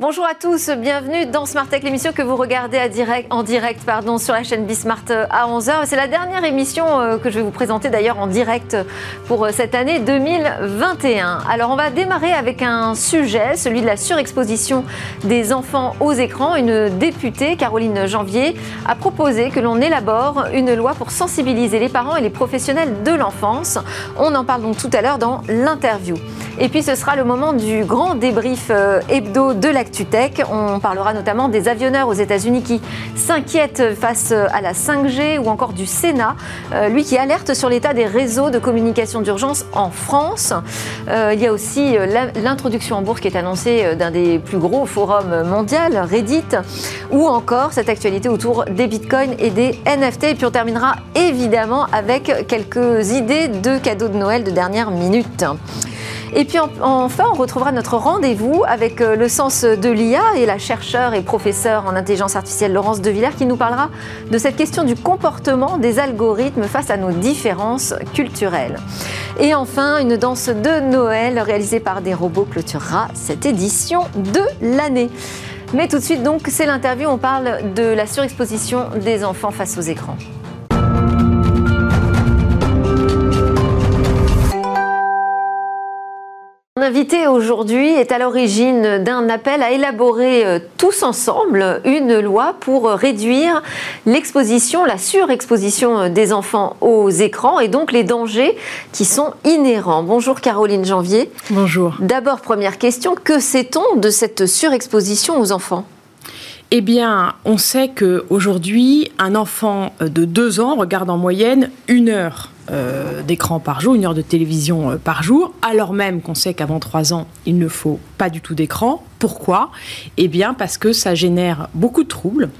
Bonjour à tous, bienvenue dans Smart Tech, l'émission que vous regardez en direct pardon, sur la chaîne Bismart euh, à 11h. C'est la dernière émission euh, que je vais vous présenter d'ailleurs en direct pour euh, cette année 2021. Alors on va démarrer avec un sujet, celui de la surexposition des enfants aux écrans. Une députée, Caroline Janvier, a proposé que l'on élabore une loi pour sensibiliser les parents et les professionnels de l'enfance. On en parle donc tout à l'heure dans l'interview. Et puis ce sera le moment du grand débrief hebdo de l'actualité on parlera notamment des avionneurs aux États-Unis qui s'inquiètent face à la 5G ou encore du Sénat, euh, lui qui alerte sur l'état des réseaux de communication d'urgence en France. Euh, il y a aussi euh, l'introduction en bourse qui est annoncée d'un des plus gros forums mondiaux, Reddit, ou encore cette actualité autour des bitcoins et des NFT. Et puis on terminera évidemment avec quelques idées de cadeaux de Noël de dernière minute. Et puis enfin, on retrouvera notre rendez-vous avec euh, le sens de l'IA et la chercheure et professeure en intelligence artificielle Laurence Devillers qui nous parlera de cette question du comportement des algorithmes face à nos différences culturelles. Et enfin, une danse de Noël réalisée par des robots clôturera cette édition de l'année. Mais tout de suite, donc, c'est l'interview. On parle de la surexposition des enfants face aux écrans. Invité aujourd'hui est à l'origine d'un appel à élaborer euh, tous ensemble une loi pour réduire l'exposition, la surexposition euh, des enfants aux écrans et donc les dangers qui sont inhérents. Bonjour Caroline Janvier. Bonjour. D'abord, première question, que sait-on de cette surexposition aux enfants? Eh bien, on sait qu'aujourd'hui, un enfant de 2 ans regarde en moyenne une heure euh, d'écran par jour, une heure de télévision euh, par jour, alors même qu'on sait qu'avant 3 ans, il ne faut pas du tout d'écran. Pourquoi? Eh bien parce que ça génère beaucoup de troubles,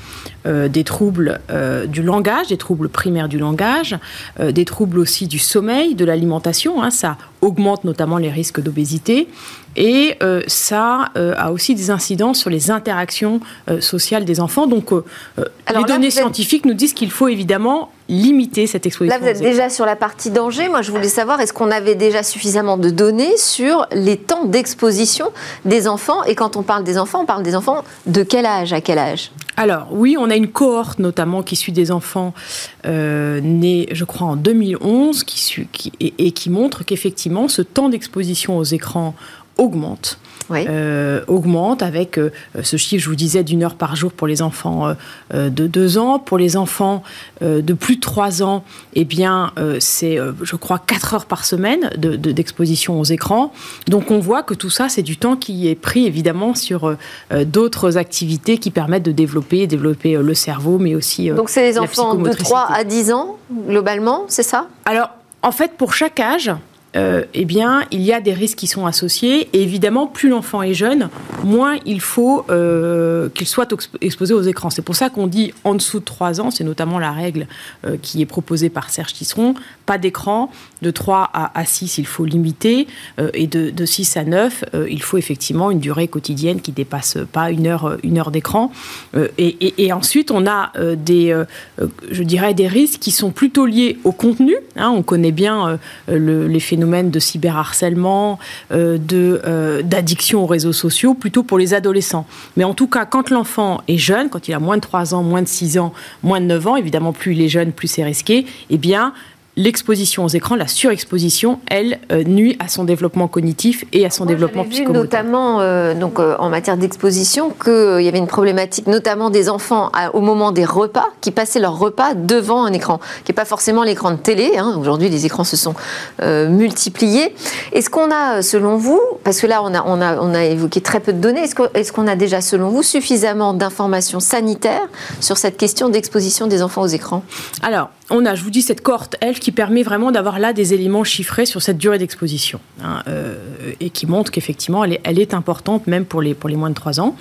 euh, des troubles du langage, des troubles primaires du langage, des troubles aussi du sommeil, de l'alimentation. Hein. ça augmente notamment les risques d'obésité et ça a aussi des incidences sur les interactions sociales des enfants. Donc les données scientifiques nous disent qu'il faut évidemment limiter cette exposition. Là, vous êtes déjà sur la partie danger. Moi, je voulais savoir, est-ce qu'on avait déjà suffisamment de données sur les temps d'exposition des enfants? Et quand on parle des enfants, on parle des enfants de quel âge à quel âge? Alors oui, on a une cohorte notamment qui suit des enfants euh, nés, je crois, en 2011, qui, qui, et qui montre qu'effectivement, ce temps d'exposition aux écrans augmente. Euh, augmente avec euh, ce chiffre, je vous disais, d'une heure par jour pour les enfants euh, de 2 ans. Pour les enfants de plus de 3 ans, eh bien, c'est, je crois, 4 heures par semaine d'exposition aux écrans. Donc on voit que tout ça, c'est du temps qui est pris évidemment sur d'autres activités qui permettent de développer, développer le cerveau, mais aussi. Donc c'est les enfants de 3 à 10 ans, globalement, c'est ça? Alors, en fait, pour chaque âge, euh, eh bien, il y a des risques qui sont associés. Et évidemment, plus l'enfant est jeune, moins il faut euh, qu'il soit exposé aux écrans. C'est pour ça qu'on dit en dessous de 3 ans, c'est notamment la règle euh, qui est proposée par Serge Tisseron, pas d'écran, de 3 à, 6, il faut limiter, et de, 6 à 9, il faut effectivement une durée quotidienne qui dépasse pas une heure, une heure d'écran. Et, ensuite, on a des, je dirais, des risques qui sont plutôt liés au contenu. Hein. on connaît bien de cyberharcèlement, euh, euh, d'addiction aux réseaux sociaux, plutôt pour les adolescents. Mais en tout cas, quand l'enfant est jeune, quand il a moins de 3 ans, moins de 6 ans, moins de 9 ans, évidemment, plus il est jeune, plus c'est risqué, eh bien, l'exposition aux écrans, la surexposition, elle euh, nuit à son développement cognitif et à son développement psychomoteur. Notamment euh, donc, euh, en matière d'exposition, qu'il y avait une problématique notamment des enfants au moment des repas qui passaient leur repas devant un écran, qui n'est pas forcément l'écran de télé. Hein. Aujourd'hui, les écrans se sont multipliés. Est-ce qu'on a, selon vous, parce que là, on a, on a, on a évoqué très peu de données, est-ce qu'on a déjà, selon vous, suffisamment d'informations sanitaires sur cette question d'exposition des enfants aux écrans? Alors, on a, je vous dis, cette cohorte, elle, qui permet vraiment d'avoir là des éléments chiffrés sur cette durée d'exposition hein, euh, et qui montre qu'effectivement, elle est, importante même pour les, pour les moins de 3 ans.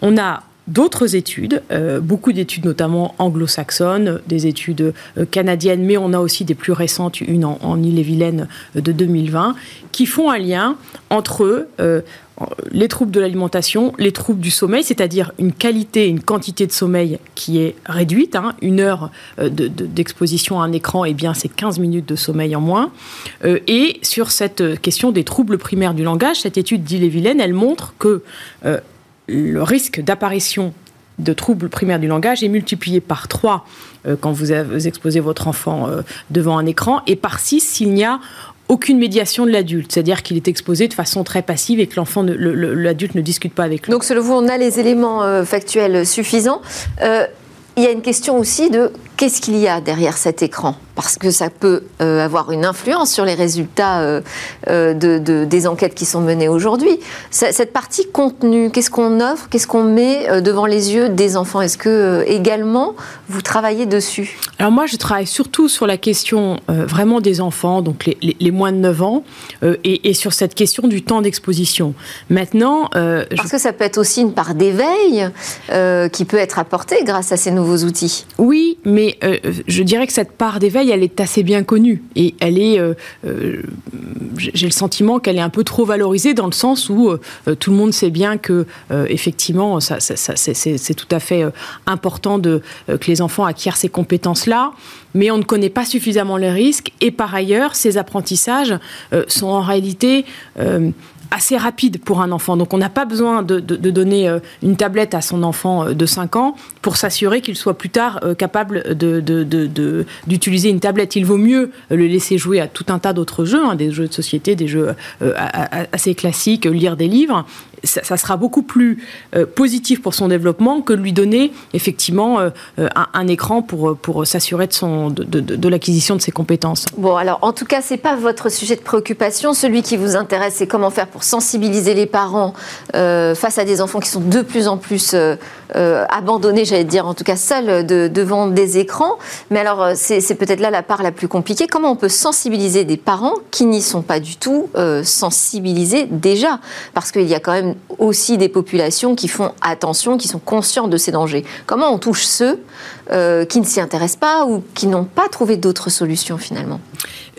On a d'autres études, beaucoup d'études notamment anglo-saxonnes, des études canadiennes, mais on a aussi des plus récentes, une en, en Ille-et-Vilaine de 2020, qui font un lien entre les troubles de l'alimentation, les troubles du sommeil, c'est-à-dire une qualité, une quantité de sommeil qui est réduite. Hein. une heure euh, d'exposition à un écran, et eh bien, c'est 15 minutes de sommeil en moins. Euh, et sur cette question des troubles primaires du langage, cette étude d'Ille-et-Vilaine, elle montre que euh, le risque d'apparition de troubles primaires du langage est multiplié par 3 quand vous, exposez votre enfant devant un écran et par 6 s'il n'y a aucune médiation de l'adulte, c'est-à-dire qu'il est exposé de façon très passive et que l'enfant, l'adulte ne discute pas avec lui. Donc selon vous, on a les éléments euh, factuels suffisants. Euh, il y a une question aussi de qu'est-ce qu'il y a derrière cet écran? Parce que ça peut euh, avoir une influence sur les résultats euh, euh, de, des enquêtes qui sont menées aujourd'hui. Cette partie contenu, qu'est-ce qu'on offre, qu'est-ce qu'on met devant les yeux des enfants? Est-ce que également vous travaillez dessus? Alors moi, je travaille surtout sur la question vraiment des enfants, donc les, moins de 9 ans, et, sur cette question du temps d'exposition. Maintenant, parce que ça peut être aussi une part d'éveil qui peut être apportée grâce à ces nouveaux outils. Oui, mais euh, je dirais que cette part d'éveil, elle est assez bien connue. Et elle est, euh, euh, j'ai le sentiment qu'elle est un peu trop valorisée dans le sens où tout le monde sait bien que, effectivement, c'est tout à fait important que les enfants acquièrent ces compétences-là. Mais on ne connaît pas suffisamment les risques. Et par ailleurs, ces apprentissages sont en réalité assez rapide pour un enfant. Donc on n'a pas besoin de, donner euh, une tablette à son enfant euh, de 5 ans pour s'assurer qu'il soit plus tard euh, capable d'utiliser une tablette. Il vaut mieux le laisser jouer à tout un tas d'autres jeux, hein, des jeux de société, des jeux assez classiques, lire des livres, ça, sera beaucoup plus euh, positif pour son développement que de lui donner effectivement euh, euh, un, écran pour, pour s'assurer de, de, de, l'acquisition de ses compétences. Bon, alors en tout cas, ce n'est pas votre sujet de préoccupation. Celui qui vous intéresse, c'est comment faire pour sensibiliser les parents face à des enfants qui sont de plus en plus abandonnés, j'allais dire, en tout cas seuls devant des écrans. Mais alors, c'est peut-être là la part la plus compliquée. Comment on peut sensibiliser des parents qui n'y sont pas du tout sensibilisés déjà? Parce qu'il y a quand même aussi des populations qui font attention, qui sont conscients de ces dangers. Comment on touche ceux euh, qui ne s'y intéressent pas ou qui n'ont pas trouvé d'autres solutions finalement?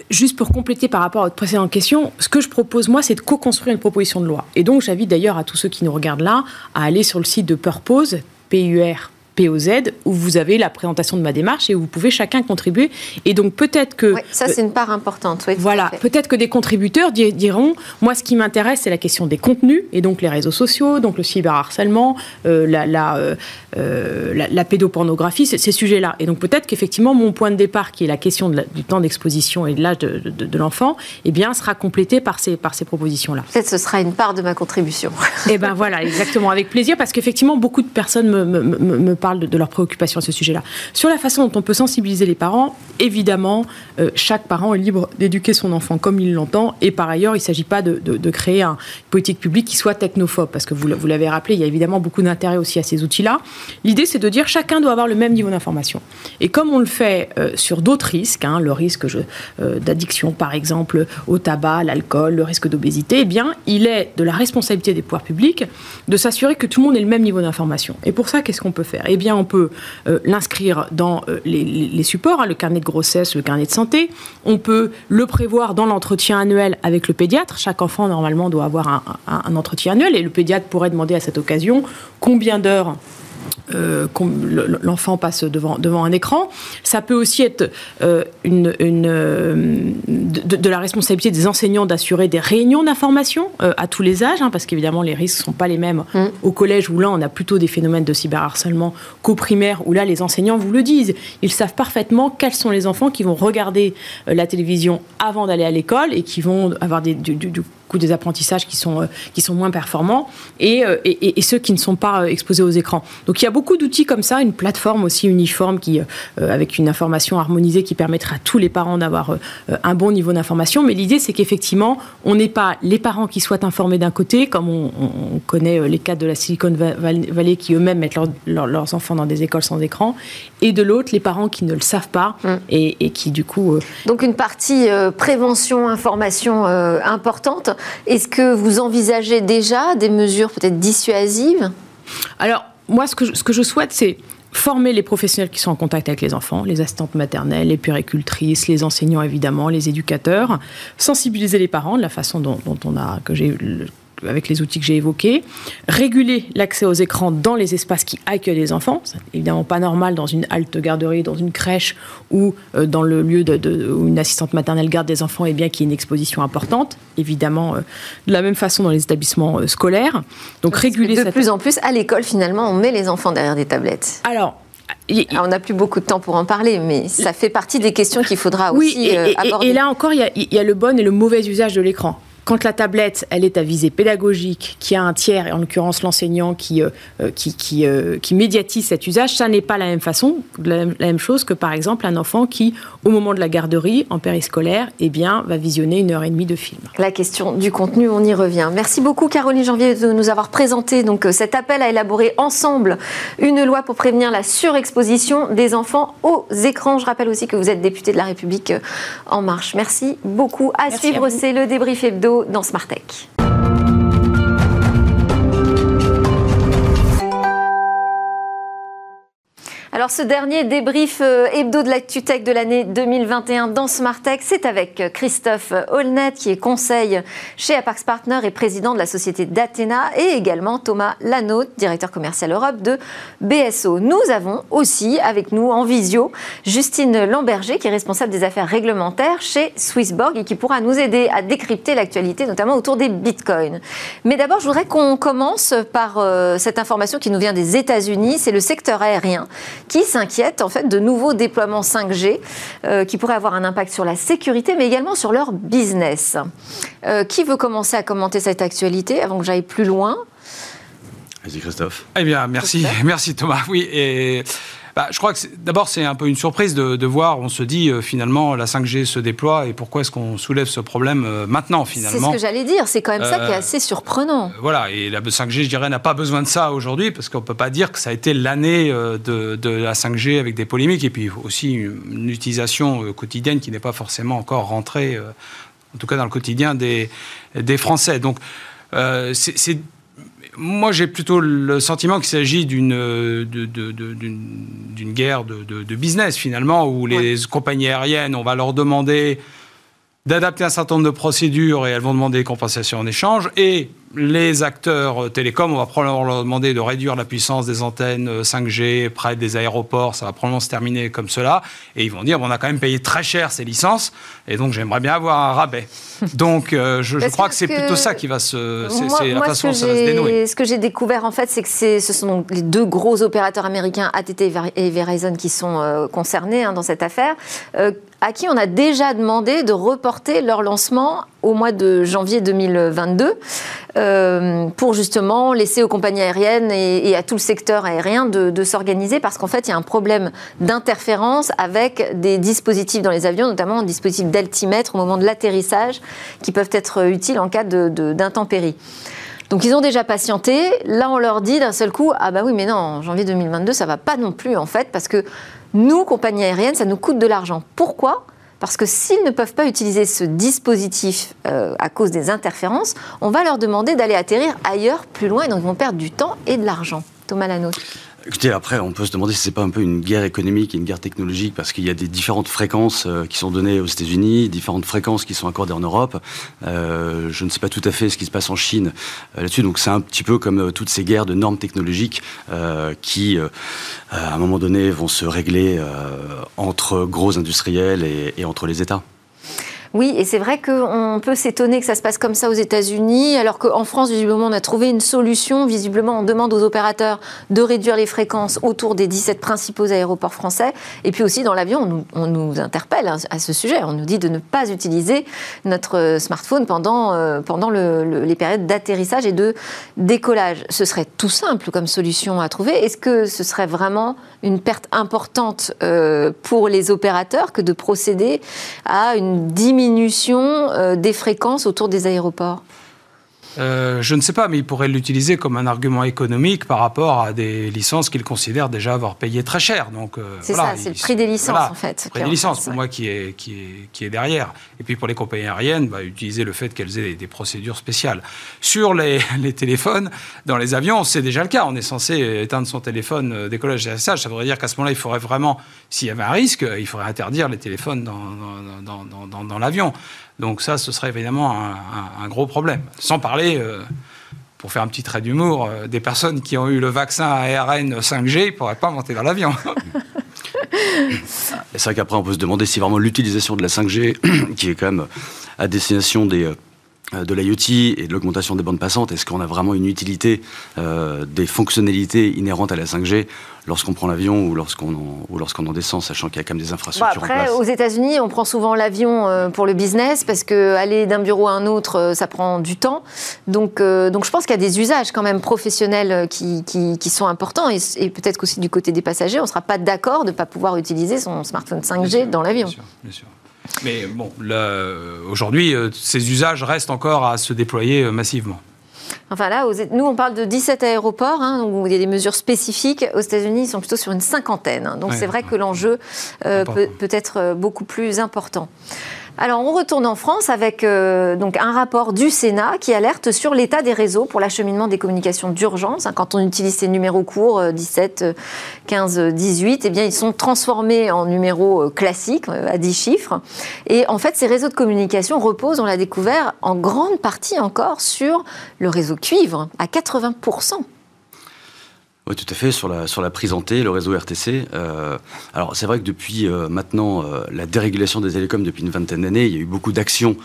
Juste pour compléter par rapport à votre précédente question, ce que je propose, moi, c'est de co-construire une proposition de loi. Et donc, j'invite d'ailleurs à tous ceux qui nous regardent là à aller sur le site de Purpose, P-U-R POZ, où vous avez la présentation de ma démarche et où vous pouvez chacun contribuer. Et donc peut-être que... Oui, ça c'est une part importante. Oui, voilà, peut-être que des contributeurs diront, moi ce qui m'intéresse c'est la question des contenus, et donc les réseaux sociaux, donc le cyberharcèlement, euh, la, la, euh, euh, la, pédopornographie, ces sujets-là. Et donc peut-être qu'effectivement mon point de départ, qui est la question du temps d'exposition et de l'âge de, de, l'enfant, eh bien sera complété par ces, par ces propositions-là. Peut-être ce sera une part de ma contribution. Eh bien voilà, exactement, avec plaisir, parce qu'effectivement beaucoup de personnes me, me, me parlent de, leurs préoccupations à ce sujet-là. Sur la façon dont on peut sensibiliser les parents, évidemment, euh, chaque parent est libre d'éduquer son enfant comme il l'entend. Et par ailleurs, il ne s'agit pas de, créer une politique publique qui soit technophobe, parce que vous, l'avez rappelé, il y a évidemment beaucoup d'intérêt aussi à ces outils-là. L'idée, c'est de dire chacun doit avoir le même niveau d'information. Et comme on le fait euh, sur d'autres risques, hein, le risque euh, d'addiction par exemple au tabac, l'alcool, le risque d'obésité, eh bien, il est de la responsabilité des pouvoirs publics de s'assurer que tout le monde ait le même niveau d'information. Et pour ça, qu'est-ce qu'on peut faire? Eh bien, on peut euh, l'inscrire dans euh, les, supports, hein, le carnet de grossesse, le carnet de santé. On peut le prévoir dans l'entretien annuel avec le pédiatre. Chaque enfant, normalement, doit avoir un entretien annuel et le pédiatre pourrait demander à cette occasion combien d'heures euh, l'enfant passe devant, devant un écran. Ça peut aussi être euh, une, euh, de, la responsabilité des enseignants d'assurer des réunions d'information à tous les âges, hein, parce qu'évidemment les risques ne sont pas les mêmes mm. au collège où là on a plutôt des phénomènes de cyberharcèlement qu'au primaire où là les enseignants vous le disent. Ils savent parfaitement quels sont les enfants qui vont regarder la télévision avant d'aller à l'école et qui vont avoir des, du, du, des apprentissages qui sont, qui sont moins performants et, et, et, ceux qui ne sont pas exposés aux écrans. Donc il y a beaucoup d'outils comme ça, une plateforme aussi uniforme qui, euh, avec une information harmonisée qui permettra à tous les parents d'avoir euh, un bon niveau d'information. Mais l'idée, c'est qu'effectivement, on n'est pas les parents qui soient informés d'un côté, comme on, connaît euh, les cas de la Silicon Valley qui eux-mêmes mettent leurs enfants dans des écoles sans écran, et de l'autre, les parents qui ne le savent pas mm. et, qui du coup... Donc une partie prévention, information importante. Est-ce que vous envisagez déjà des mesures peut-être dissuasives? Alors, moi, ce que je, souhaite, c'est former les professionnels qui sont en contact avec les enfants, les assistantes maternelles, les puéricultrices, les enseignants évidemment, les éducateurs, sensibiliser les parents de la façon dont, dont on a que j'ai avec les outils que j'ai évoqués, réguler l'accès aux écrans dans les espaces qui accueillent les enfants. C'est évidemment pas normal dans une halte garderie, dans une crèche ou euh, dans le lieu de, où une assistante maternelle garde des enfants, et bien qu'il y ait une exposition importante. Évidemment, euh, de la même façon dans les établissements euh, scolaires. Donc réguler. de plus en plus, à l'école, finalement, on met les enfants derrière des tablettes. Alors, on n'a plus beaucoup de temps pour en parler, mais ça fait partie des questions qu'il faudra aussi aborder. Et, là encore, il y, y, a le bon et le mauvais usage de l'écran quand la tablette, elle est à visée pédagogique, qui a un tiers, et en l'occurrence l'enseignant qui, euh, euh, qui, qui, euh, qui, médiatise cet usage, ça n'est pas la même façon, la, même chose que par exemple un enfant qui, au moment de la garderie, en périscolaire, eh bien, va visionner une heure et demie de film. La question du contenu, on y revient. Merci beaucoup Caroline Janvier de nous avoir présenté donc, cet appel à élaborer ensemble une loi pour prévenir la surexposition des enfants aux écrans. Je rappelle aussi que vous êtes député de la République En Marche. Merci beaucoup. À suivre, c'est le débrief hebdo dans Smartech. Alors ce dernier débrief euh, hebdo de l'actu-tech de l'année 2021 dans Smartech, c'est avec Christophe Holnet qui est conseil chez Apax Partner et président de la société d'Athéna et également Thomas Lanaud, directeur commercial Europe de BSO. Nous avons aussi avec nous en visio Justine Lamberger qui est responsable des affaires réglementaires chez Swissborg et qui pourra nous aider à décrypter l'actualité notamment autour des bitcoins. Mais d'abord je voudrais qu'on commence par euh, cette information qui nous vient des États-Unis, c'est le secteur aérien qui s'inquiètent en fait de nouveaux déploiements 5G euh, qui pourraient avoir un impact sur la sécurité, mais également sur leur business. Euh, qui veut commencer à commenter cette actualité avant que j'aille plus loin? Vas-y Christophe. Eh bien, merci, merci Thomas. Oui, et bah, je crois que d'abord, c'est un peu une surprise de, voir, on se dit euh, finalement, la 5G se déploie et pourquoi est-ce qu'on soulève ce problème euh, maintenant finalement C'est ce que j'allais dire, c'est quand même ça qui est euh, assez surprenant. voilà, et la 5G, je dirais, n'a pas besoin de ça aujourd'hui parce qu'on ne peut pas dire que ça a été l'année de, la 5G avec des polémiques et puis aussi une, utilisation quotidienne qui n'est pas forcément encore rentrée, en tout cas dans le quotidien des, des Français. Donc, c'est moi, j'ai plutôt le sentiment qu'il s'agit d'une d'une guerre de, business finalement, où les compagnies aériennes, on va leur demander d'adapter un certain nombre de procédures et elles vont demander des compensations en échange. Et les acteurs télécoms, on va probablement leur demander de réduire la puissance des antennes 5G près des aéroports. Ça va probablement se terminer comme cela. Et ils vont dire, on a quand même payé très cher ces licences. Et donc, j'aimerais bien avoir un rabais. Donc, euh, je, crois que, c'est plutôt ça qui va se. C'est la façon dont ça va se dénouer. Ce que j'ai découvert, en fait, c'est que ce sont donc les deux gros opérateurs américains, ATT et Verizon, qui sont euh, concernés hein, dans cette affaire. Euh, à qui on a déjà demandé de reporter leur lancement au mois de janvier 2022 euh, pour justement laisser aux compagnies aériennes et, à tout le secteur aérien de, s'organiser parce qu'en fait il y a un problème d'interférence avec des dispositifs dans les avions, notamment un dispositif d'altimètre au moment de l'atterrissage qui peuvent être utiles en cas d'intempéries. Donc ils ont déjà patienté. Là, on leur dit d'un seul coup, ah bah oui, mais non, janvier 2022, ça va pas non plus en fait, parce que nous, compagnies aériennes, ça nous coûte de l'argent. Pourquoi? Parce que s'ils ne peuvent pas utiliser ce dispositif euh, à cause des interférences, on va leur demander d'aller atterrir ailleurs, plus loin, et donc ils vont perdre du temps et de l'argent. Thomas Lano. Écoutez, après, on peut se demander si c'est pas un peu une guerre économique et une guerre technologique, parce qu'il y a des différentes fréquences euh, qui sont données aux États-Unis, différentes fréquences qui sont accordées en Europe. Euh, je ne sais pas tout à fait ce qui se passe en Chine euh, là-dessus, donc c'est un petit peu comme toutes ces guerres de normes technologiques qui, à un moment donné, vont se régler entre gros industriels et entre les États. Oui, et c'est vrai qu'on peut s'étonner que ça se passe comme ça aux États-Unis, alors qu'en France, visiblement, on a trouvé une solution. Visiblement, on demande aux opérateurs de réduire les fréquences autour des 17 principaux aéroports français. Et puis aussi, dans l'avion, on, nous interpelle hein, à ce sujet. On nous dit de ne pas utiliser notre smartphone pendant, euh, pendant les périodes d'atterrissage et de décollage. Ce serait tout simple comme solution à trouver. Est-ce que ce serait vraiment une perte importante euh, pour les opérateurs que de procéder à une diminution euh, des fréquences autour des aéroports? Euh, je ne sais pas, mais il pourrait l'utiliser comme un argument économique par rapport à des licences qu'il considère déjà avoir payées très cher. Donc, euh, c'est ça, c'est le prix des licences en fait. Le prix des licences pour moi qui est, qui, est, qui est derrière. Et puis pour les compagnies aériennes, bah, utiliser le fait qu'elles aient des, procédures spéciales. Sur les, les, téléphones, dans les avions, c'est déjà le cas. On est censé éteindre son téléphone euh, décollage et Ça voudrait dire qu'à ce moment-là, il faudrait vraiment, s'il y avait un risque, il faudrait interdire les téléphones dans, dans, dans, dans l'avion. Donc ça, ce serait évidemment un, gros problème. Sans parler, euh, pour faire un petit trait d'humour, euh, des personnes qui ont eu le vaccin ARN 5G, ils ne pourraient pas monter dans l'avion. C'est vrai qu'après, on peut se demander si vraiment l'utilisation de la 5G, qui est quand même à destination des euh, de l'IoT et de l'augmentation des bandes passantes, est-ce qu'on a vraiment une utilité euh, des fonctionnalités inhérentes à la 5G lorsqu'on prend l'avion ou lorsqu'on en, ou lorsqu'on en descend, sachant qu'il y a quand même des infrastructures après, en place aux États-Unis, on prend souvent l'avion euh, pour le business parce que aller d'un bureau à un autre, ça prend du temps. Donc, donc je pense qu'il y a des usages quand même professionnels qui, qui, sont importants et, peut-être qu'aussi du côté des passagers, on ne sera pas d'accord de ne pas pouvoir utiliser son smartphone 5G dans l'avion. Bien sûr. Mais bon, aujourd'hui, euh, ces usages restent encore à se déployer euh, massivement. Enfin là, nous, on parle de 17 aéroports, hein, où il y a des mesures spécifiques. Aux États-Unis, ils sont plutôt sur une cinquantaine. Hein. donc c'est vrai que l'enjeu euh, peut, être beaucoup plus important. Alors, on retourne en France avec euh, un rapport du Sénat qui alerte sur l'état des réseaux pour l'acheminement des communications d'urgence. Hein, quand on utilise ces numéros courts, 17, 15, 18, eh bien, ils sont transformés en numéros euh, classiques euh, à 10 chiffres. Et en fait, ces réseaux de communication reposent, on l'a découvert, en grande partie encore sur le réseau cuivre, à 80 oui, tout à fait, sur la, sur la T, le réseau RTC. Euh, alors, c'est vrai que depuis euh, maintenant euh, la dérégulation des télécoms depuis une vingtaine d'années, il y a eu beaucoup d'actions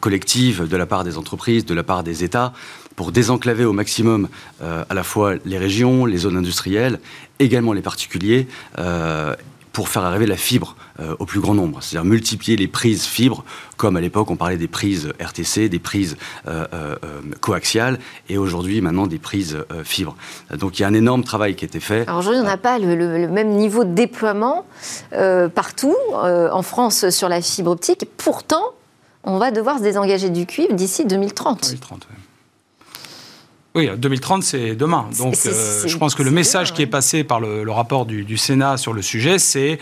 collectives de la part des entreprises, de la part des États, pour désenclaver au maximum à la fois les régions, les zones industrielles, également les particuliers, pour faire arriver la fibre euh, au plus grand nombre, c'est-à-dire multiplier les prises fibres, comme à l'époque on parlait des prises RTC, des prises euh, euh, coaxiales, et aujourd'hui maintenant des prises fibres. Donc il y a un énorme travail qui a été fait. Alors aujourd'hui on n'a pas le, même niveau de déploiement partout en France sur la fibre optique, pourtant on va devoir se désengager du cuivre d'ici 2030. 2030 oui, 2030, c'est demain. Donc, euh, je pense que le message qui est passé par le, rapport du, Sénat sur le sujet, c'est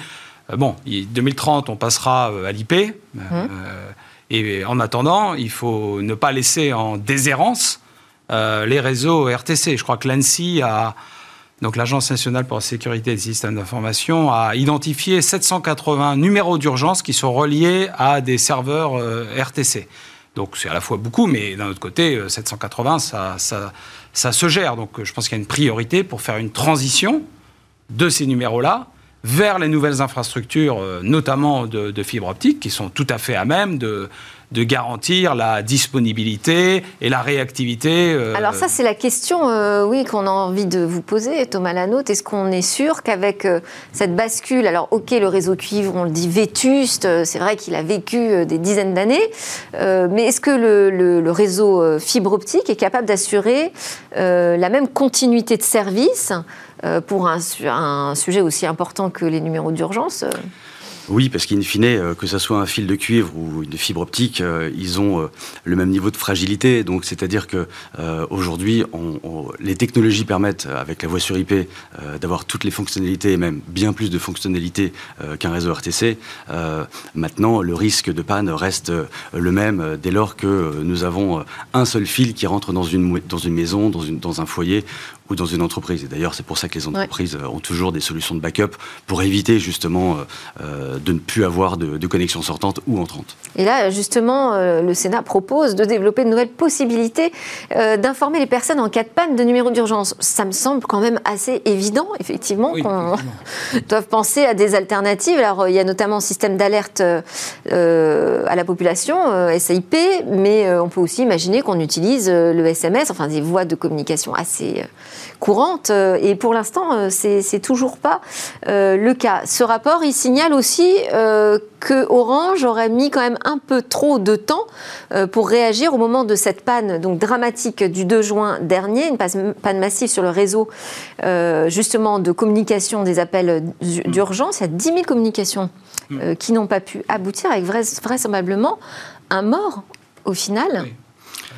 euh, bon, 2030, on passera euh, à l'IP. Hum. et en attendant, il faut ne pas laisser en déshérence les réseaux RTC. Je crois que l'ANSI a. Donc l'Agence nationale pour la sécurité des systèmes d'information a identifié 780 numéros d'urgence qui sont reliés à des serveurs RTC. Donc c'est à la fois beaucoup, mais d'un autre côté, 780, euh, ça, se gère. Donc je pense qu'il y a une priorité pour faire une transition de ces numéros-là vers les nouvelles infrastructures, euh, notamment de, de fibre optique, qui sont tout à fait à même de, de garantir la disponibilité et la réactivité. Euh, alors ça, c'est la question, euh, oui, qu'on a envie de vous poser, Thomas Lanotte. Est-ce qu'on est sûr qu'avec euh, cette bascule, alors ok, le réseau cuivre, on le dit vétuste, c'est vrai qu'il a vécu des dizaines d'années, mais est-ce que le, réseau fibre optique est capable d'assurer la même continuité de service pour un sujet aussi important que les numéros d'urgence oui, parce qu'in fine, euh, que ce soit un fil de cuivre ou une fibre optique, euh, ils ont euh, le même niveau de fragilité. Donc, c'est-à-dire que aujourd'hui, les technologies permettent, avec la voie sur IP, d'avoir toutes les fonctionnalités et même bien plus de fonctionnalités qu'un réseau RTC. maintenant, le risque de panne reste le même dès lors que nous avons un seul fil qui rentre dans une, maison, dans un foyer ou dans une entreprise. Et d'ailleurs, c'est pour ça que les entreprises ont toujours des solutions de backup pour éviter justement de ne plus avoir de, de connexion sortante ou entrante. Et là, justement, euh, le Sénat propose de développer de nouvelles possibilités euh, d'informer les personnes en cas de panne de numéro d'urgence. Ça me semble quand même assez évident, effectivement, qu'on doive penser à des alternatives. Alors, il y a notamment un système d'alerte euh, à la population, SIP, mais on peut aussi imaginer qu'on utilise le SMS, enfin des voies de communication assez courantes. Et pour l'instant, c'est toujours pas le cas. Ce rapport, il signale aussi euh, que Orange aurait mis quand même un peu trop de temps euh, pour réagir au moment de cette panne donc dramatique du 2 juin dernier, une panne massive sur le réseau euh, justement de communication des appels d'urgence. Il y a 10 000 communications qui n'ont pas pu aboutir avec vraisemblablement un mort au final.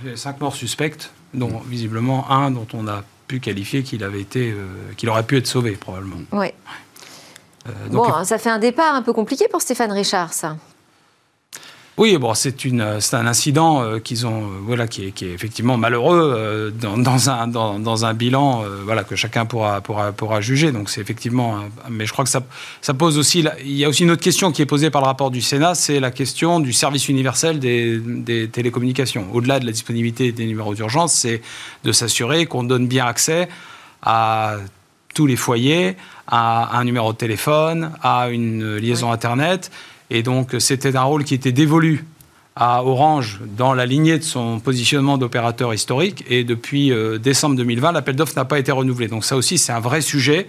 A cinq morts suspectes, dont visiblement un dont on a pu qualifier qu'il avait été, euh, qu'il aurait pu être sauvé probablement. Oui. Euh, bon, ça fait un départ un peu compliqué pour Stéphane Richard, ça. Oui, bon, c'est une, c'est un incident euh, qu'ils ont, euh, voilà, qui est, qui est, effectivement malheureux euh, dans, dans, un, dans, dans, un bilan, voilà, que chacun pourra, pourra, pourra juger. Donc c'est effectivement, mais je crois que ça, ça pose aussi, il y a aussi une autre question qui est posée par le rapport du Sénat, c'est la question du service universel des, des télécommunications. Au-delà de la disponibilité des numéros d'urgence, c'est de s'assurer qu'on donne bien accès à tous les foyers, à un numéro de téléphone, à une liaison oui. Internet et donc, c'était un rôle qui était dévolu à Orange dans la lignée de son positionnement d'opérateur historique. Et depuis euh, décembre 2020, l'appel d'offres n'a pas été renouvelé. Donc ça aussi, c'est un vrai sujet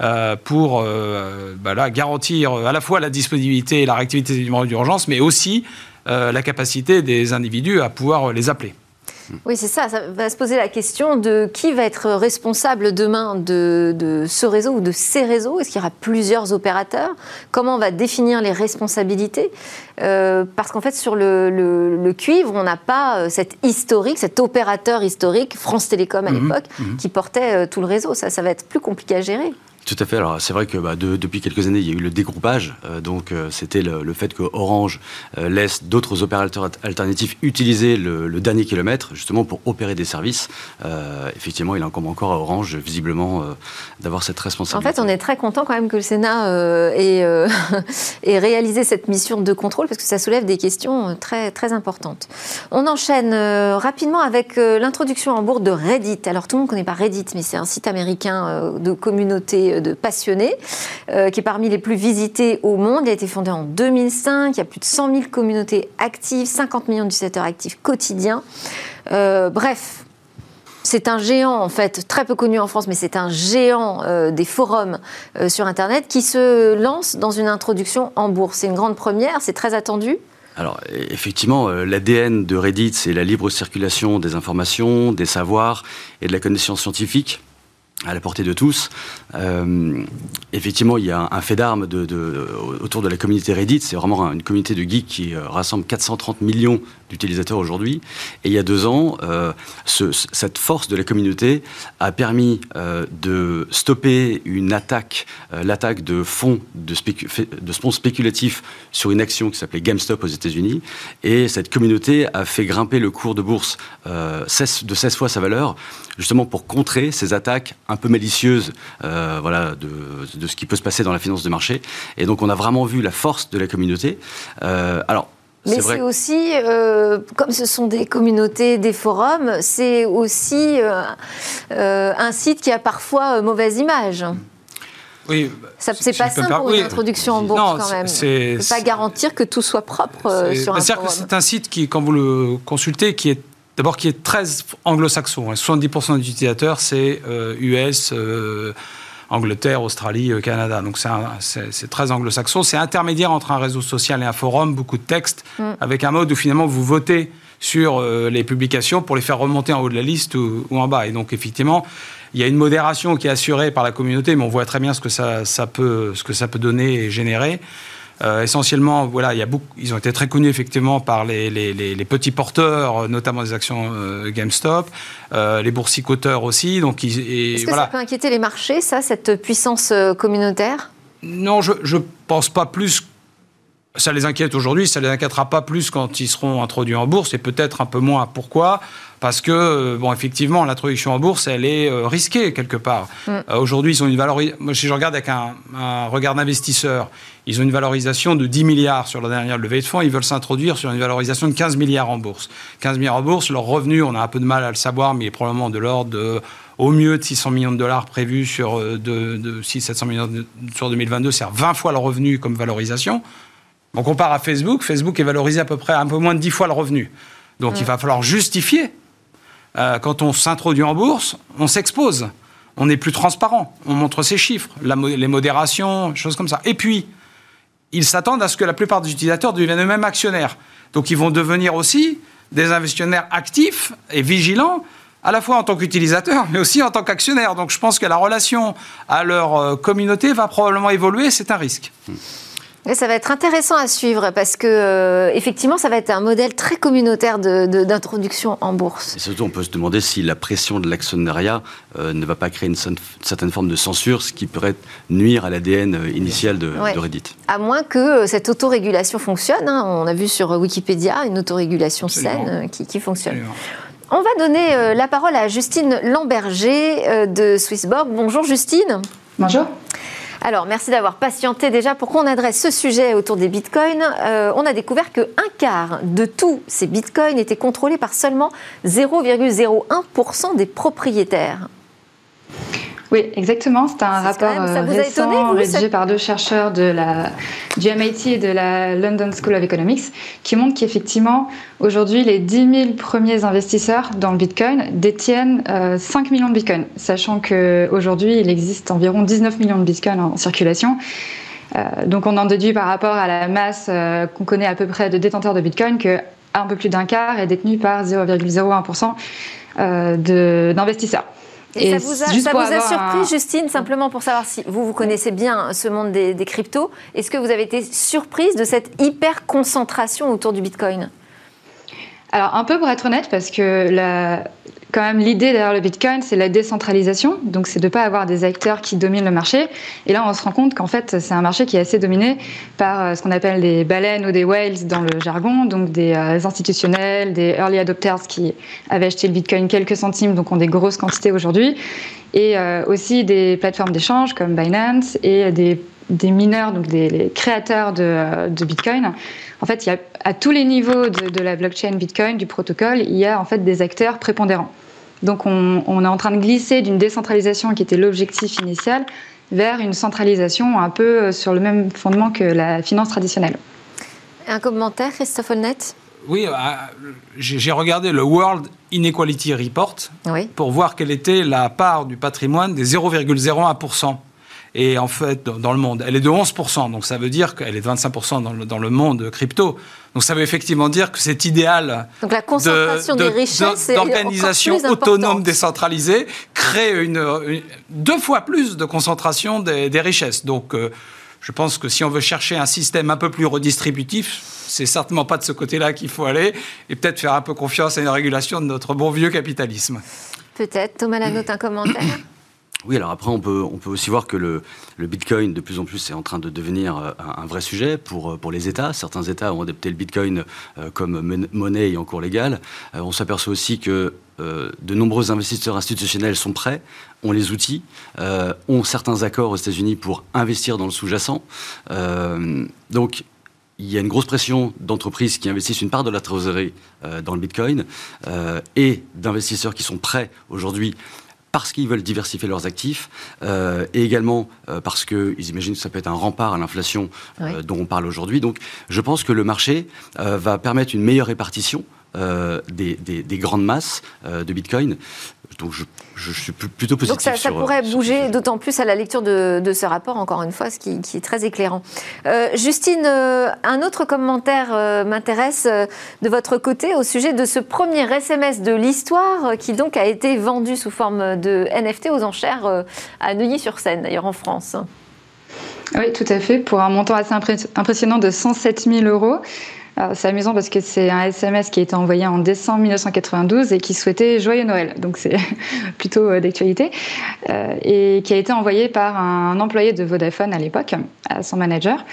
euh, pour euh, bah garantir à la fois la disponibilité et la réactivité des numéros d'urgence, mais aussi la capacité des individus à pouvoir les appeler. Oui, c'est ça. Ça va se poser la question de qui va être responsable demain de, de ce réseau ou de ces réseaux. Est-ce qu'il y aura plusieurs opérateurs? Comment on va définir les responsabilités? Euh, Parce qu'en fait, sur le, le, le cuivre, on n'a pas euh, cet historique, cet opérateur historique, France Télécom à Mhm, l'époque, mhm. qui portait euh, tout le réseau. Ça, ça va être plus compliqué à gérer. Tout à fait. Alors c'est vrai que bah, de- depuis quelques années, il y a eu le dégroupage. Euh, donc euh, c'était le, fait que Orange euh, laisse d'autres opérateurs at- alternatifs utiliser le, dernier kilomètre justement pour opérer des services. Effectivement, il incombe encore à Orange visiblement d'avoir cette En responsabilité. fait, on est très content quand même que le Sénat ait, réalisé cette mission de contrôle parce que ça soulève des questions très, très importantes. On enchaîne rapidement avec l'introduction en bourse de Reddit. Alors, tout le monde ne connaît pas Reddit, mais c'est un site américain de communauté euh, de passionnés euh, qui est parmi les plus visités au monde. Il a été fondé en 2005. Il y a plus de 100 000 communautés actives, 50 millions d'utilisateurs actifs quotidiens. Euh, bref, c'est un géant, en fait, très peu connu en France, mais c'est un géant des forums sur Internet qui se lance dans une introduction en bourse. C'est une grande première, c'est très attendu. Alors e- effectivement, l'ADN de Reddit, c'est la libre circulation des informations, des savoirs et de la connaissance scientifique à la portée de tous. Euh, effectivement, il y a un, fait d'armes autour de la communauté Reddit. C'est vraiment une communauté de geeks qui euh, rassemble 430 millions d'utilisateurs aujourd'hui. Et il y a deux ans, euh, ce- ce- cette force de la communauté a permis de stopper une attaque, l'attaque de fonds de, de spéculatifs sur une action qui s'appelait GameStop aux États-Unis. Et cette communauté a fait grimper le cours de bourse 16 de 16 fois sa valeur, justement pour contrer ces attaques un peu malicieuses euh, voilà, de, de ce qui peut se passer dans la finance de marché. Et donc on a vraiment vu la force de la communauté. Euh, alors, Mais c'est aussi, euh, comme ce sont des communautés, des forums, c'est aussi euh, euh, un site qui a parfois euh, mauvaise image. Oui, Ça, si c'est pas simple pour une oui. introduction en bourse Non, quand même. c'est- pas garantir que tout soit propre euh, sur un C'est-à-dire que forum. c'est un site qui, quand vous le consultez, qui est d'abord qui est très anglo-saxon. hein. 70% des utilisateurs, c'est euh, US, euh, Angleterre, Australie, euh, Canada. Donc c'est très anglo-saxon. C'est intermédiaire entre un réseau social et un forum, beaucoup de textes, Mm. avec un mode où finalement vous votez sur euh, les publications pour les faire remonter en haut de la liste ou, ou en bas. Et donc effectivement, il y a une modération qui est assurée par la communauté, mais on voit très bien ce que ça, ça peut, ce que ça peut donner et générer. Euh, essentiellement, voilà, il y a beaucoup, ils ont été très connus effectivement par les, les- les- les petits porteurs, euh, notamment des actions euh, GameStop, euh, les boursicoteurs aussi. Donc, Est-ce que ça peut inquiéter les marchés, ça, cette puissance communautaire? Non, je ne pense pas plus. Ça les inquiète aujourd'hui, ça les inquiétera pas plus quand ils seront introduits en bourse, et peut-être un peu moins. Pourquoi? Parce que, euh, bon, effectivement, l'introduction en bourse, elle est euh, risquée quelque part. Mm. Euh, aujourd'hui, ils ont une valorisation. Moi, si je regarde avec un, un regard d'investisseur, ils ont une valorisation de 10 milliards sur la dernière levée de fonds. Ils veulent s'introduire sur une valorisation de 15 milliards en bourse. 15 milliards en bourse, leur revenu, on a un peu de mal à le savoir, mais il est probablement de l'ordre de au mieux de 600 millions de dollars prévus sur de, de 600-700 millions de- sur 2022, c'est 20 fois le revenu comme valorisation. On compare à Facebook, Facebook est valorisé à peu près un peu moins de 10 fois le revenu. Donc il va falloir justifier. Euh, quand on s'introduit en bourse, on s'expose. On est plus transparent. On montre ses chiffres, les modérations, choses comme ça. Et puis, ils s'attendent à ce que la plupart des utilisateurs deviennent eux-mêmes actionnaires. Donc ils vont devenir aussi des investisseurs actifs et vigilants, à la fois en tant qu'utilisateurs, mais aussi en tant qu'actionnaires. Donc je pense que la relation à leur euh, communauté va probablement évoluer, c'est un risque. Ça va être intéressant à suivre parce que euh, effectivement, ça va être un modèle très communautaire d'introduction en bourse. Et surtout, on peut se demander si la pression de l'actionnariat euh, ne va pas créer une, certaine forme de censure, ce qui pourrait nuire à l'ADN euh, initial de, Reddit. À moins que cette autorégulation fonctionne. Hein. On a vu sur Wikipédia une autorégulation saine qui, fonctionne. On va donner la parole à Justine Lamberger de Swissborg. Bonjour Justine. Bonjour. Alors, merci d'avoir patienté déjà. pour qu'on adresse ce sujet autour des bitcoins euh, On a découvert que un quart de tous ces bitcoins étaient contrôlés par seulement 0,01% des propriétaires. Oui, exactement. C'est un rapport euh, récent rédigé par deux chercheurs de la, du MIT et de la London School of Economics qui montre qu'effectivement, aujourd'hui, les 10 000 premiers investisseurs dans le Bitcoin détiennent 5 euh, millions de Bitcoins, sachant qu'aujourd'hui, il existe environ 19 millions de Bitcoins en circulation. Euh, donc on en déduit par rapport à la masse qu'on connaît à peu près de détenteurs de Bitcoin que un peu plus d'un quart est détenu par 0,01% d'investisseurs. Et, ça vous a, surpris, Justine, simplement pour savoir si vous, vous connaissez bien ce monde des, des cryptos, est-ce que vous avez été surprise de cette hyper concentration autour du Bitcoin? Alors un peu pour être honnête, parce que la, quand même l'idée derrière le Bitcoin, c'est la décentralisation. Donc c'est de ne pas avoir des acteurs qui dominent le marché. Et là, on se rend compte qu'en fait, c'est un marché qui est assez dominé par euh, ce qu'on appelle des baleines ou des whales dans le jargon, donc des euh, institutionnels, des early adopters qui avaient acheté le Bitcoin quelques centimes, donc ont des grosses quantités aujourd'hui, et euh, aussi des plateformes d'échange comme Binance et des, des mineurs, donc des créateurs de, de Bitcoin en fait, il y a, à tous les niveaux de, la blockchain Bitcoin, du protocole, il y a en fait des acteurs prépondérants. Donc on, est en train de glisser d'une décentralisation qui était l'objectif initial vers une centralisation un peu euh, sur le même fondement que la finance traditionnelle. Un commentaire, Christophe Olnet oui, euh, j'ai regardé le World Inequality Report pour voir quelle était la part du patrimoine des 0,01% et en fait, dans le monde, elle est de 11%. Donc ça veut dire qu'elle est de 25% dans le, dans le monde crypto. Donc ça veut effectivement dire que cet idéal donc la concentration de, des richesses d'organisation autonome décentralisée crée une, deux fois plus de concentration des, des richesses. Donc euh, je pense que si on veut chercher un système un peu plus redistributif, c'est certainement pas de ce côté-là qu'il faut aller et peut-être faire un peu confiance à une régulation de notre bon vieux capitalisme. Peut-être. Thomas Lanotte, un commentaire? Oui, alors après, on peut, on peut aussi voir que le, le Bitcoin, de plus en plus, est en train de devenir euh, un, vrai sujet pour, euh, pour les États. Certains États ont adopté le Bitcoin euh, comme monnaie en cours légal. on s'aperçoit aussi que de nombreux investisseurs institutionnels sont prêts, ont les outils, ont certains accords aux États-Unis pour investir dans le sous-jacent. donc, il y a une grosse pression d'entreprises qui investissent une part de la trésorerie dans le Bitcoin et d'investisseurs qui sont prêts aujourd'hui parce qu'ils veulent diversifier leurs actifs euh, et également euh, parce qu'ils imaginent que ça peut être un rempart à l'inflation euh, dont on parle aujourd'hui. Donc je pense que le marché va permettre une meilleure répartition des, des, grandes masses de Bitcoin. Donc je, suis plutôt positif. Donc ça, ça pourrait bouger d'autant plus à la lecture de, ce rapport, encore une fois, ce qui, est très éclairant. Euh, Justine, euh, un autre commentaire euh, m'intéresse de votre côté au sujet de ce premier SMS de l'histoire qui donc a été vendu sous forme de NFT aux enchères à Neuilly-sur-Seine, d'ailleurs en France. Oui, tout à fait, pour un montant assez impressionnant de 107 000 euros. C'est amusant parce que c'est un SMS qui a été envoyé en décembre 1992 et qui souhaitait Joyeux Noël, donc c'est plutôt euh, d'actualité, euh, et qui a été envoyé par un employé de Vodafone à l'époque, à son manager.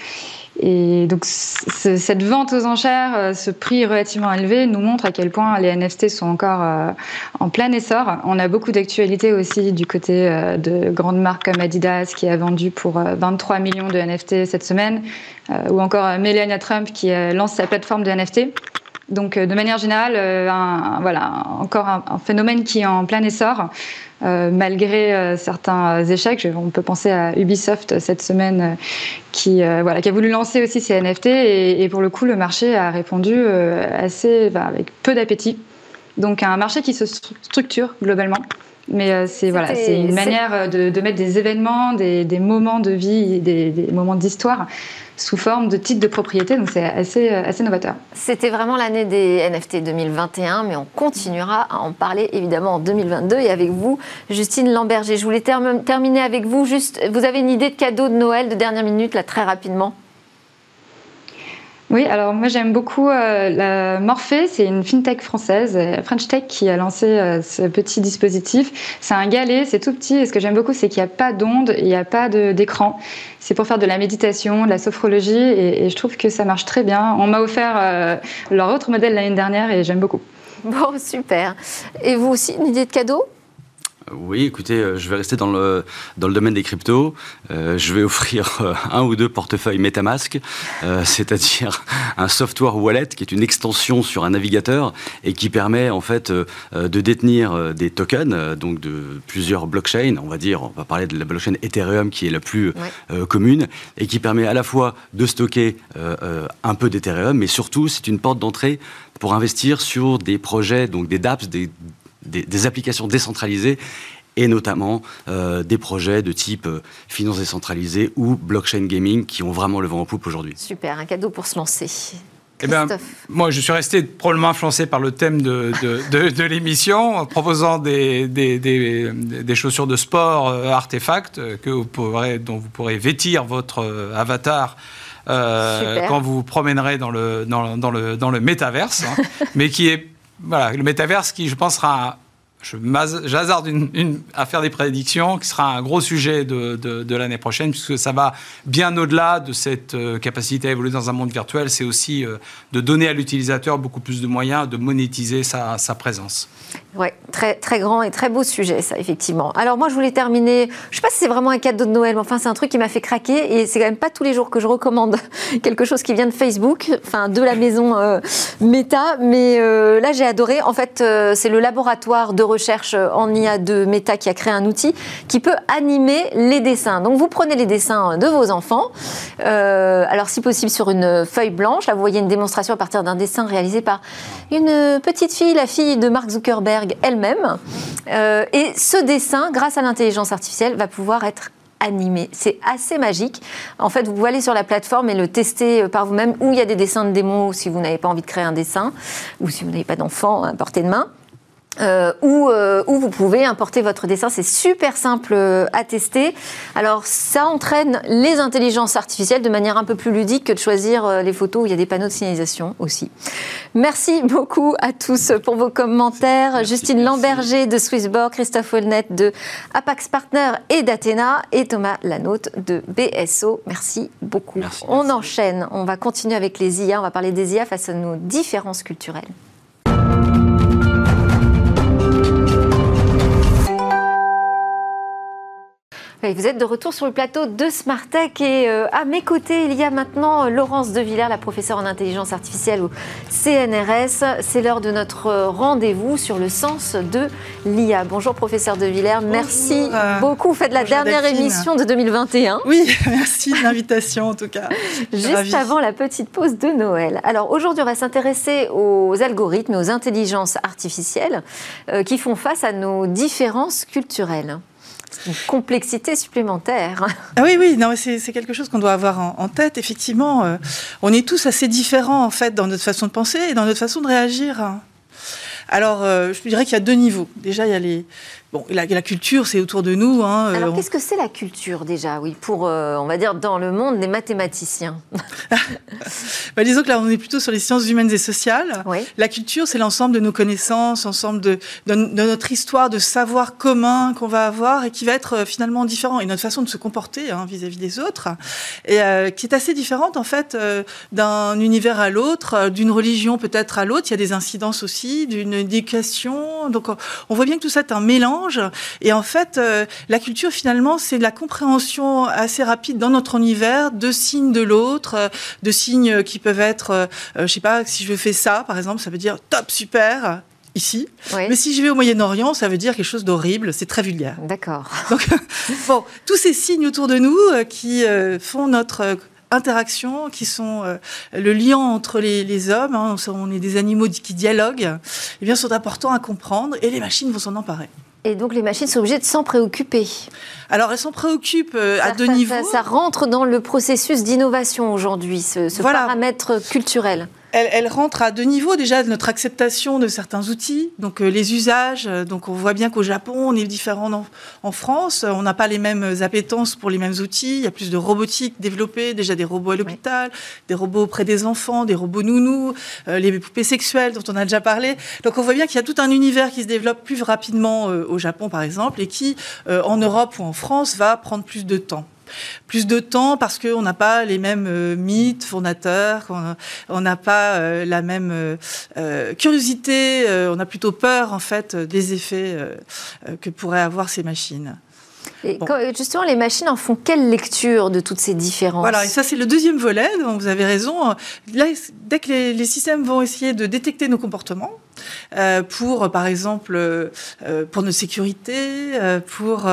Et donc cette vente aux enchères, euh, ce prix relativement élevé, nous montre à quel point les NFT sont encore euh, en plein essor. On a beaucoup d'actualités aussi du côté euh, de grandes marques comme Adidas qui a vendu pour 23 millions de NFT cette semaine, ou encore Melania Trump qui lance sa plateforme de NFT. Donc, de manière générale, voilà, encore un, phénomène qui est en plein essor. Euh, malgré euh, certains échecs. On peut penser à Ubisoft cette semaine euh, qui, voilà, qui a voulu lancer aussi ses NFT et, pour le coup le marché a répondu assez bah, avec peu d'appétit. Donc un marché qui se structure globalement. Mais c'est voilà, c'est une manière de, mettre des événements, des, moments de vie, des, des moments d'histoire sous forme de titre de propriété. Donc c'est assez, euh, assez novateur. C'était vraiment l'année des NFT 2021, mais on continuera à en parler évidemment en 2022. Et avec vous, Justine Lamberger, je voulais terminer avec vous. Juste, vous avez une idée de cadeau de Noël de dernière minute, là, très rapidement? Oui, alors moi j'aime beaucoup euh, Morphée, c'est une fintech française, euh, French Tech, qui a lancé euh, ce petit dispositif. C'est un galet, c'est tout petit, et ce que j'aime beaucoup, c'est qu'il n'y a pas d'onde, il n'y a pas d'écran. C'est pour faire de la méditation, de la sophrologie, et, et, je trouve que ça marche très bien. On m'a offert leur autre modèle l'année dernière, et j'aime beaucoup. Bon, super. Et vous aussi, une idée de cadeau? Oui, écoutez, euh, je vais rester dans le, dans le domaine des cryptos. Euh, je vais offrir euh, un ou deux portefeuilles MetaMask, c'est-à-dire un software wallet qui est une extension sur un navigateur et qui permet en fait de détenir des tokens, donc de plusieurs blockchains. On va dire, on va parler de la blockchain Ethereum qui est la plus commune et qui permet à la fois de stocker un peu d'Ethereum, mais surtout c'est une porte d'entrée pour investir sur des projets, donc des dApps, des des, applications décentralisées et notamment euh, des projets de type euh, finance décentralisée ou blockchain gaming qui ont vraiment le vent en poupe aujourd'hui. Super, un cadeau pour se lancer. Eh moi, je suis resté probablement influencé par le thème de, de, l'émission, en proposant des, des, des, chaussures de sport euh, artefacts que vous pourrez, dont vous pourrez vêtir votre avatar quand vous vous promènerez dans le, dans, dans le, dans le métaverse, hein, mais qui est voilà, le métaverse qui, je pense, sera j'hazarde à faire des prédictions, qui sera un gros sujet de, l'année prochaine, puisque ça va bien au-delà de cette euh, capacité à évoluer dans un monde virtuel. C'est aussi euh, de donner à l'utilisateur beaucoup plus de moyens de monétiser sa, sa présence. Oui, très, très grand et très beau sujet, ça, effectivement. Alors, moi, je voulais terminer. Je ne sais pas si c'est vraiment un cadeau de Noël, mais enfin, c'est un truc qui m'a fait craquer. Et c'est quand même pas tous les jours que je recommande quelque chose qui vient de Facebook, enfin, de la maison euh, Meta. Mais là, j'ai adoré. En fait, c'est le laboratoire de recherche en IA de Meta qui a créé un outil qui peut animer les dessins. Donc, vous prenez les dessins de vos enfants. alors, si possible, sur une feuille blanche. Là, vous voyez une démonstration à partir d'un dessin réalisé par une petite fille, la fille de Mark Zuckerberg elle-même. Euh, et ce dessin, grâce à l'intelligence artificielle, va pouvoir être animé. C'est assez magique. En fait, vous pouvez aller sur la plateforme et le tester euh, par vous-même, où il y a des dessins de démo si vous n'avez pas envie de créer un dessin, ou si vous n'avez pas d'enfant à portée de main. Euh, euh, où, vous pouvez importer votre dessin. C'est super simple euh, à tester. Alors, ça entraîne les intelligences artificielles de manière un peu plus ludique que de choisir les photos où il y a des panneaux de signalisation aussi. Merci beaucoup à tous pour vos commentaires. Justine Lamberger de Swissborg, Christophe Olnet de Apax Partner et d'Athéna et Thomas Lanote de BSO. Merci beaucoup. On enchaîne. On va continuer avec les IA. On va parler des IA face à nos différences culturelles. Vous êtes de retour sur le plateau de Smartech et euh, à mes côtés, il y a maintenant euh, Laurence De Villers, la professeure en intelligence artificielle au CNRS. C'est l'heure de notre euh, rendez-vous sur le sens de l'IA. Bonjour professeur De Villers, merci beaucoup. Vous faites la dernière émission de 2021. Oui, merci de l'invitation en tout cas. Juste avant la petite pause de Noël. Alors aujourd'hui, on va s'intéresser aux algorithmes et aux intelligences artificielles qui font face à nos différences culturelles une complexité supplémentaire. Ah oui, oui, non, c'est, quelque chose qu'on doit avoir en, tête. Effectivement, euh, on est tous assez différents en fait dans notre façon de penser et dans notre façon de réagir. Alors, euh, je dirais qu'il y a deux niveaux. Déjà, il y a les, Bon, la, la culture, c'est autour de nous. Hein, euh, Alors, qu'est-ce que c'est la culture déjà, oui, pour, euh, on va dire, dans le monde des mathématiciens? Bah, Disons que là, on est plutôt sur les sciences humaines et sociales. La culture, c'est l'ensemble de nos connaissances, l'ensemble de, de, notre histoire, de savoir commun qu'on va avoir et qui va être euh, finalement différent. Et notre façon de se comporter hein, vis-à-vis des autres, et qui est assez différente, en fait, d'un univers à l'autre, d'une religion peut-être à l'autre. Il y a des incidences aussi, d'une éducation. Donc, on voit bien que tout ça est un mélange et en fait, euh, la culture, finalement, c'est la compréhension assez rapide dans notre univers de signes de l'autre, euh, de signes qui peuvent être, euh, je sais pas, si je fais ça, par exemple, ça veut dire top, super, ici. Mais si je vais au Moyen-Orient, ça veut dire quelque chose d'horrible, c'est très vulgaire. D'accord. Donc, bon, tous ces signes autour de nous qui font notre interaction, qui sont le lien entre les, hommes, hein, on est des animaux qui dialoguent, eh bien, sont importants à comprendre et les machines vont s'en emparer. Et donc les machines sont obligées de s'en préoccuper. Alors elles s'en préoccupent euh, à deux niveaux. Ça, rentre dans le processus d'innovation aujourd'hui, ce, paramètre culturel. Elle, rentre à deux niveaux déjà de notre acceptation de certains outils, donc euh, les usages. Euh, donc on voit bien qu'au Japon, on est différent en, France. On n'a pas les mêmes appétences pour les mêmes outils. Il y a plus de robotique développée, déjà des robots à l'hôpital, des robots auprès des enfants, des robots nounous, euh, les poupées sexuelles dont on a déjà parlé. Donc on voit bien qu'il y a tout un univers qui se développe plus rapidement au Japon, par exemple, et qui, en Europe ou en France, va prendre plus de temps plus de temps parce qu'on n'a pas les mêmes euh, mythes fondateurs, on n'a pas euh, la même euh, curiosité, on a plutôt peur en fait des effets que pourraient avoir ces machines. Et justement, les machines en font quelle lecture de toutes ces différences? Voilà, et ça c'est le deuxième volet, donc vous avez raison. Là, dès que les systèmes vont essayer de détecter nos comportements, pour, par exemple, euh, pour notre sécurité, euh, pour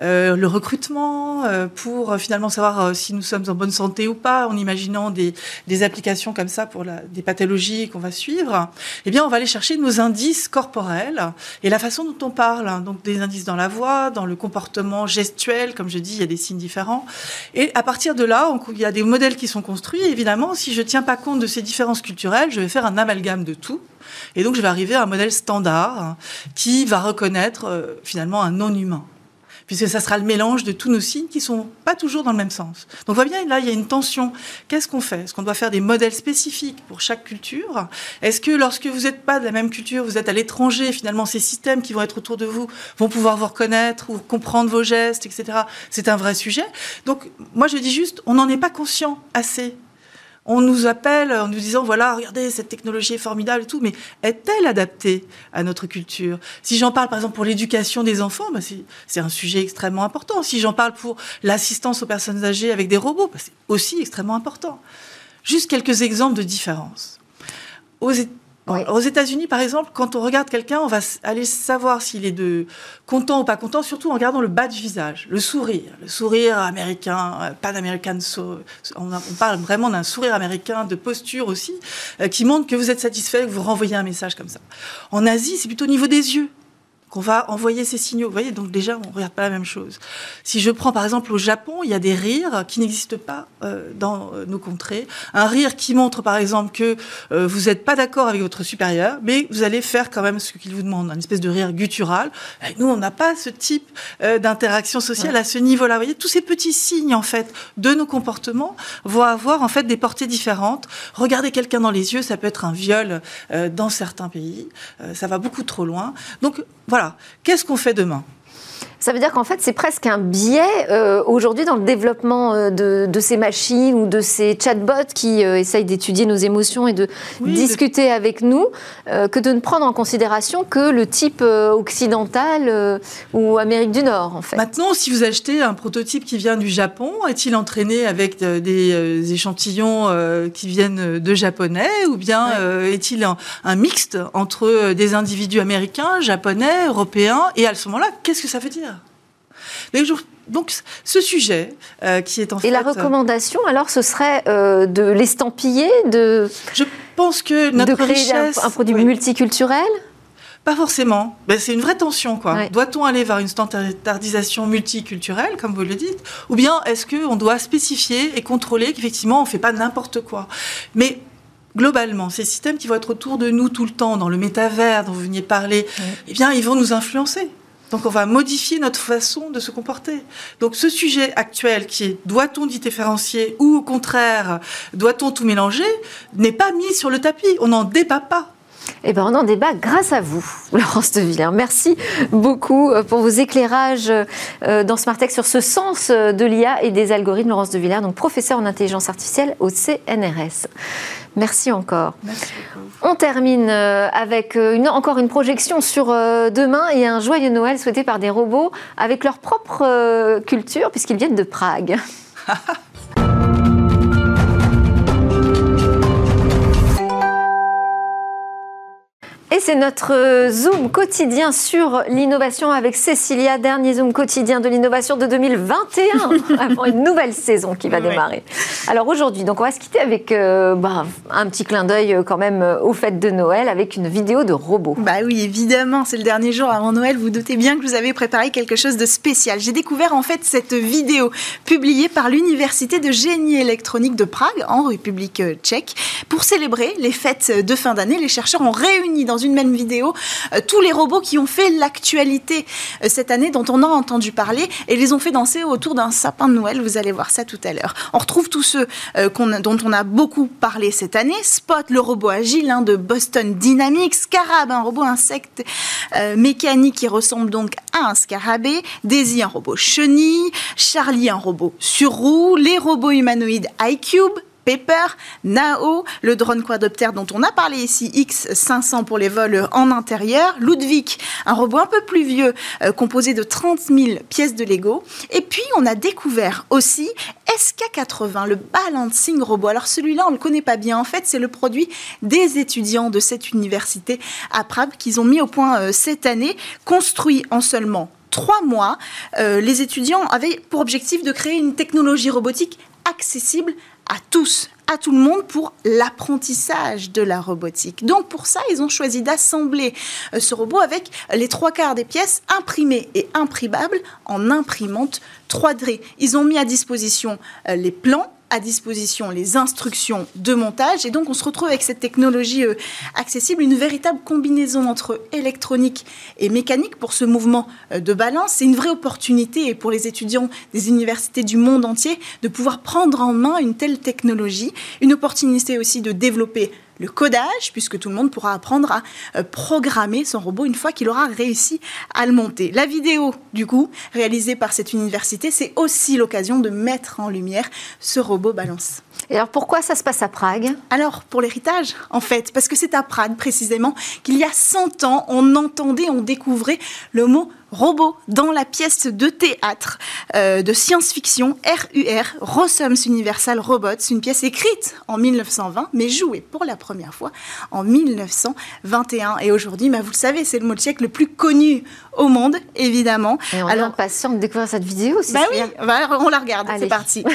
le recrutement, pour finalement savoir si nous sommes en bonne santé ou pas, en imaginant des, applications comme ça pour des pathologies qu'on va suivre, eh bien, on va aller chercher nos indices corporels et la façon dont on parle. Hein. donc, des indices dans la voix, dans le comportement gestuel, comme je dis, il y a des signes différents. Et à partir de là, il y a des modèles qui sont construits. évidemment, si je ne tiens pas compte de ces différences culturelles, je vais faire un amalgame de tout. Et donc, je vais arriver à un modèle standard hein, qui va reconnaître euh, finalement un non-humain puisque ça sera le mélange de tous nos signes qui sont pas toujours dans le même sens. Donc on voit bien, là, il y a une tension. Qu'est-ce qu'on fait? Est-ce qu'on doit faire des modèles spécifiques pour chaque culture? Est-ce que lorsque vous n'êtes pas de la même culture, vous êtes à l'étranger, finalement, ces systèmes qui vont être autour de vous vont pouvoir vous reconnaître ou comprendre vos gestes, etc. C'est un vrai sujet. Donc moi, je dis juste, on n'en est pas conscient assez on nous appelle en nous disant voilà, regardez, cette technologie est formidable tout, mais est-elle adaptée à notre culture? Si j'en parle par exemple pour l'éducation des enfants, bah, c'est un sujet extrêmement important. Si j'en parle pour l'assistance aux personnes âgées avec des robots, bah, c'est aussi extrêmement important. Juste quelques exemples de différences. Aux États-Unis, par exemple, quand on regarde quelqu'un, on va aller savoir s'il est de content ou pas content, surtout en regardant le bas du visage, le sourire, le sourire américain, euh, pan-américain. On, parle vraiment d'un sourire américain, de posture aussi, euh, qui montre que vous êtes satisfait, que vous renvoyez un message comme ça. En Asie, c'est plutôt au niveau des yeux qu'on va envoyer ces signaux. Vous voyez, donc déjà, on ne regarde pas la même chose. Si je prends par exemple au Japon, il y a des rires qui n'existent pas euh, dans euh, nos contrées. Un rire qui montre par exemple que euh, vous n'êtes pas d'accord avec votre supérieur, mais vous allez faire quand même ce qu'il vous demande, une espèce de rire guttural. Et nous, on n'a pas ce type d'interaction sociale à ce niveau-là. Vous voyez, tous ces petits signes en fait de nos comportements vont avoir en fait des portées différentes. Regarder quelqu'un dans les yeux, ça peut être un viol dans certains pays. ça va beaucoup trop loin. Donc voilà, qu'est-ce qu'on fait demain? Ça veut dire qu'en fait, c'est presque un biais euh, aujourd'hui dans le développement euh, de, ces machines ou de ces chatbots qui euh, essayent d'étudier nos émotions et de discuter avec nous, que de ne prendre en considération que le type occidental ou Amérique du Nord, en fait. Maintenant, si vous achetez un prototype qui vient du Japon, est-il entraîné avec des échantillons qui viennent de japonais ou bien est-il un, un mixte entre des individus américains, japonais, européens Et à ce moment-là, qu'est-ce que ça veut dire? Donc, ce sujet euh, qui est en fait... Et la recommandation, alors, ce serait euh, de l'estampiller, de... Je pense que notre de créer un, produit multiculturel? Pas forcément. Ben, c'est une vraie tension, quoi. Doit-on aller vers une standardisation multiculturelle, comme vous le dites, ou bien est-ce qu'on doit spécifier et contrôler qu'effectivement on ne fait pas n'importe quoi? Mais globalement, ces systèmes qui vont être autour de nous tout le temps, dans le métavers dont vous veniez parler, eh bien, ils vont nous influencer. Donc on va modifier notre façon de se comporter. Donc ce sujet actuel qui est doit-on différencier ou au contraire doit-on tout mélanger n'est pas mis sur le tapis. On n'en débat pas. Eh bien, on en débat grâce à vous, Laurence de Villers. Merci beaucoup euh, pour vos éclairages euh, dans Smartech sur ce sens euh, de l'IA et des algorithmes. Laurence de Villers, donc professeur en intelligence artificielle au CNRS. Merci encore. On termine avec une, encore une projection sur demain et un joyeux Noël souhaité par des robots avec leur propre culture puisqu'ils viennent de Prague. Et c'est notre euh, Zoom quotidien sur l'innovation avec Cécilia, dernier Zoom quotidien de l'innovation de 2021, avant une nouvelle saison qui va démarrer. Alors aujourd'hui, donc on va se quitter avec euh, bah, un petit clin d'œil quand même aux fêtes de Noël avec une vidéo de robot. Bah oui, évidemment, c'est le dernier jour avant Noël. Vous doutez bien que vous avez préparé quelque chose de spécial. J'ai découvert en fait cette vidéo publiée par l'Université de génie électronique de Prague en République tchèque pour célébrer les fêtes de fin d'année. Les chercheurs ont réuni dans une même vidéo tous les robots qui ont fait l'actualité cette année dont on a entendu parler et les ont fait danser autour d'un sapin de Noël. Vous allez voir ça tout à l'heure. On retrouve tous ceux euh, dont on a beaucoup parlé cette année. Spot, le robot agile hein, de Boston Dynamics. Scarab, un robot insecte euh, mécanique qui ressemble donc à un scarabée. Daisy, un robot chenille. Charlie, un robot sur roue. Les robots humanoïdes iCube. Pepper, Nao, le drone quadoptère dont on a parlé ici, X500 pour les vols en intérieur, Ludwig, un robot un peu plus vieux euh, composé de 30 000 pièces de Lego. Et puis on a découvert aussi SK80, le balancing robot. Alors celui-là, on ne le connaît pas bien. En fait, c'est le produit des étudiants de cette université à Prague qu'ils ont mis au point euh, cette année, construit en seulement trois mois. Euh, les étudiants avaient pour objectif de créer une technologie robotique accessible à tous, à tout le monde pour l'apprentissage de la robotique. Donc pour ça, ils ont choisi d'assembler euh, ce robot avec les trois quarts des pièces imprimées et imprimables en imprimante 3D. Ils ont mis à disposition euh, les plans à disposition les instructions de montage. Et donc, on se retrouve avec cette technologie euh, accessible, une véritable combinaison entre électronique et mécanique pour ce mouvement euh, de balance. C'est une vraie opportunité pour les étudiants des universités du monde entier de pouvoir prendre en main une telle technologie. Une opportunité aussi de développer le codage, puisque tout le monde pourra apprendre à euh, programmer son robot une fois qu'il aura réussi à le monter. La vidéo, du coup, réalisée par cette université, c'est aussi l'occasion de mettre en lumière ce robot balance. Et alors pourquoi ça se passe à Prague? Alors pour l'héritage, en fait, parce que c'est à Prague précisément qu'il y a 100 ans, on entendait, on découvrait le mot robot dans la pièce de théâtre euh, de science-fiction RUR, Rossums Universal Robots, une pièce écrite en 1920 mais jouée pour la première fois en 1921. Et aujourd'hui, bah, vous le savez, c'est le mot tchèque le plus connu au monde, évidemment. Et on Alors, est impatient de découvrir cette vidéo. Bah oui, bah, on la regarde, c'est parti.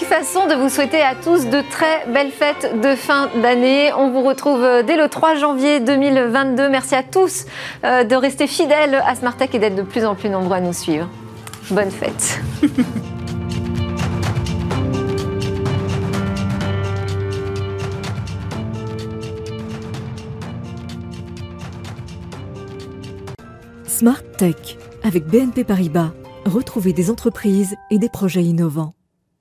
façon de vous souhaiter à tous de très belles fêtes de fin d'année. On vous retrouve euh, dès le 3 janvier 2022. Merci à tous euh, de rester fidèles à Smartech et d'être de plus en plus nombreux à nous suivre. Bonne fête. Smart Tech avec BNP Paribas. Retrouvez des entreprises et des projets innovants.